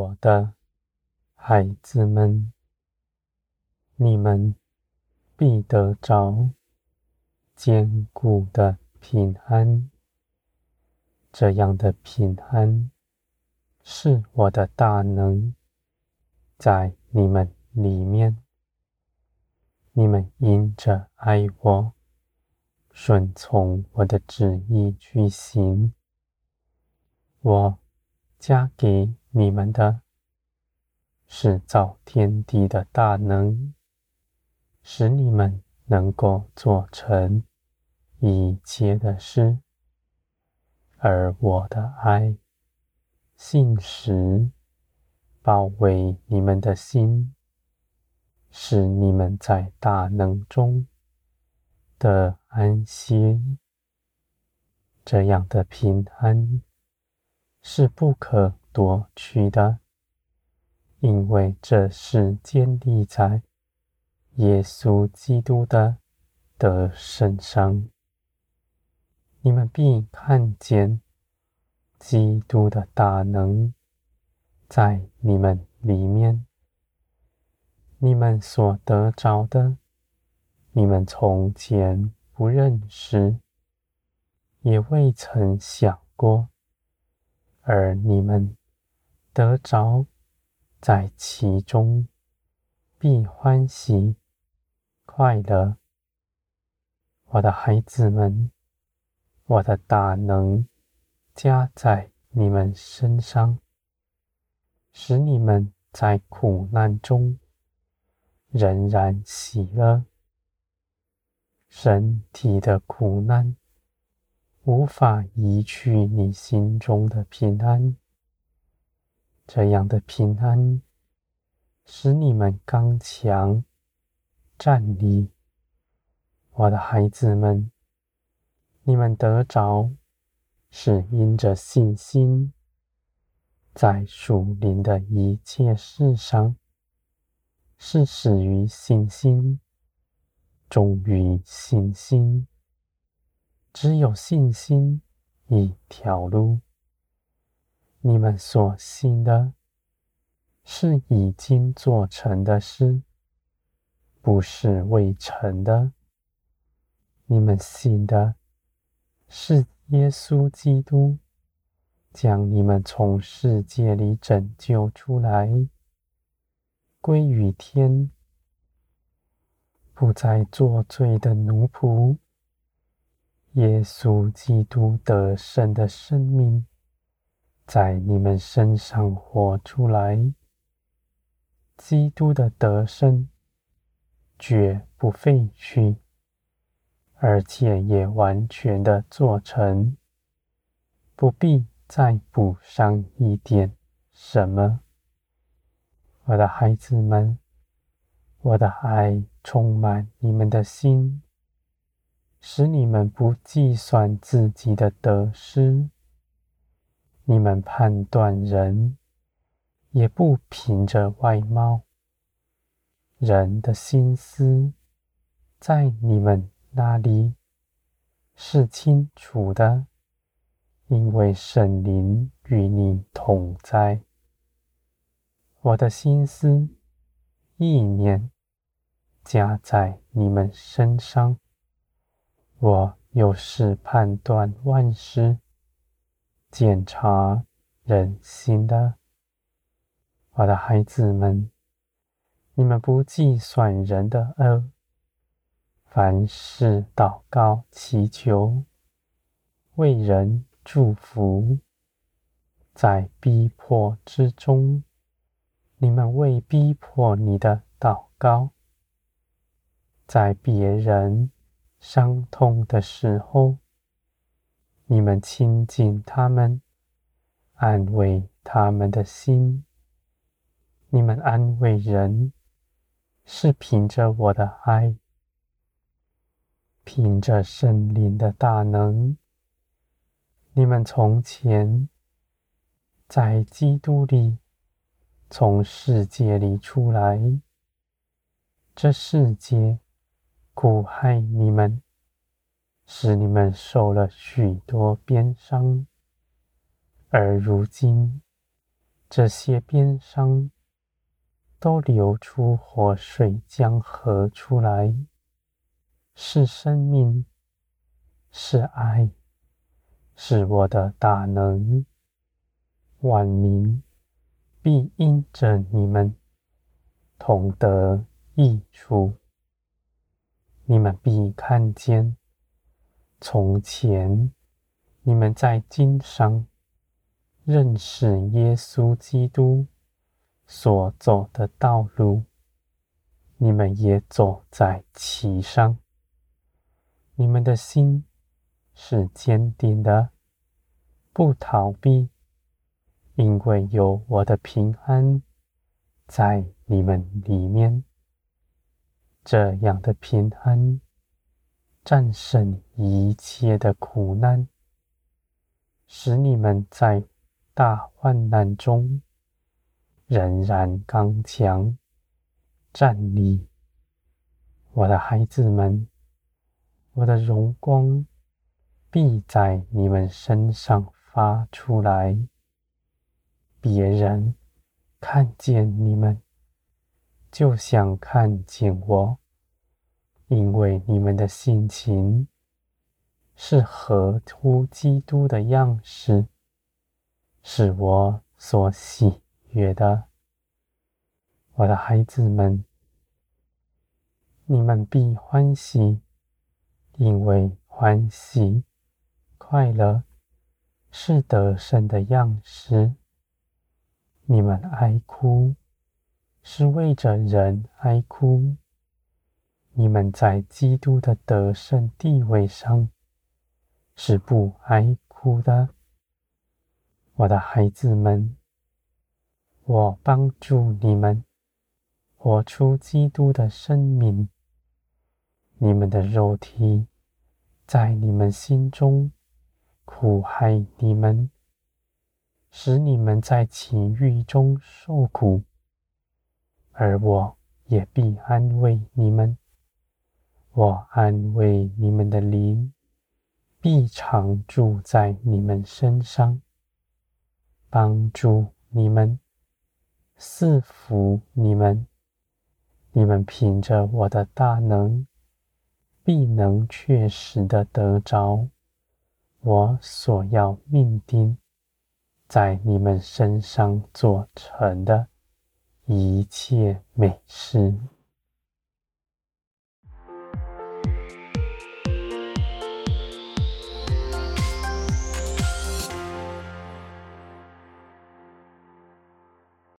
我的孩子们，你们必得着坚固的平安。这样的平安，是我的大能在你们里面。你们因着爱我，顺从我的旨意去行，我加给你们的，是造天地的大能，使你们能够做成一切的事。而我的爱，信实包围你们的心，使你们在大能中的安歇。这样的平安是不可夺去的，因为这是建立在耶稣基督的的身上。你们必看见基督的大能在你们里面。你们所得着的，你们从前不认识，也未曾想过，而你们得着，在其中必欢喜快乐。我的孩子们。我的大能加在你们身上，使你们在苦难中仍然喜乐。身体的苦难无法移去你心中的平安。这样的平安使你们刚强站立，我的孩子们。你们得着，是因着信心，在属灵的一切事上，是始于信心，终于信心。只有信心一条路。你们所信的，是已经做成的事，不是未成的。你们信的。是耶稣基督将你们从世界里拯救出来，归于天，不再做罪的奴仆。耶稣基督得胜的生命在你们身上活出来。基督的得胜绝不废去。而且也完全的做成，不必再补上一点什么。我的孩子们，我的爱充满你们的心，使你们不计算自己的得失。你们判断人，也不凭着外貌。人的心思，在你们。那里是清楚的，因为圣灵与你同在。我的心思意念加在你们身上，我又是判断万事、检查人心的。我的孩子们，你们不计算人的恶。凡事祷告祈求，为人祝福，在逼迫之中，你们为逼迫你的祷告，在别人伤痛的时候，你们亲近他们，安慰他们的心。你们安慰人，是凭着我的爱。凭着圣灵的大能，你们从前在基督里从世界里出来，这世界苦害你们，使你们受了许多鞭伤，而如今这些鞭伤都流出活水江河出来，是生命，是爱，是我的大能。万民必因着你们同得益处，你们必看见从前你们在经商认识耶稣基督所走的道路，你们也走在其上。你们的心是坚定的，不逃避。因为有我的平安在你们里面，这样的平安战胜一切的苦难，使你们在大患难中仍然刚强站立。我的孩子们，我的荣光必在你们身上发出来。别人看见你们，就想看见我，因为你们的性情是合乎基督的样式，是我所喜悦的。我的孩子们，你们必欢喜，因为欢喜、快乐是得胜的样式。你们哀哭，是为着人哀哭。你们在基督的得胜地位上，是不哀哭的。我的孩子们，我帮助你们活出基督的生命。你们的肉体在你们心中苦害你们。使你们在情欲中受苦，而我也必安慰你们。我安慰你们的灵，必常住在你们身上，帮助你们，赐福你们。你们凭着我的大能，必能确实的得着我所要命定。在你们身上做成的一切美事。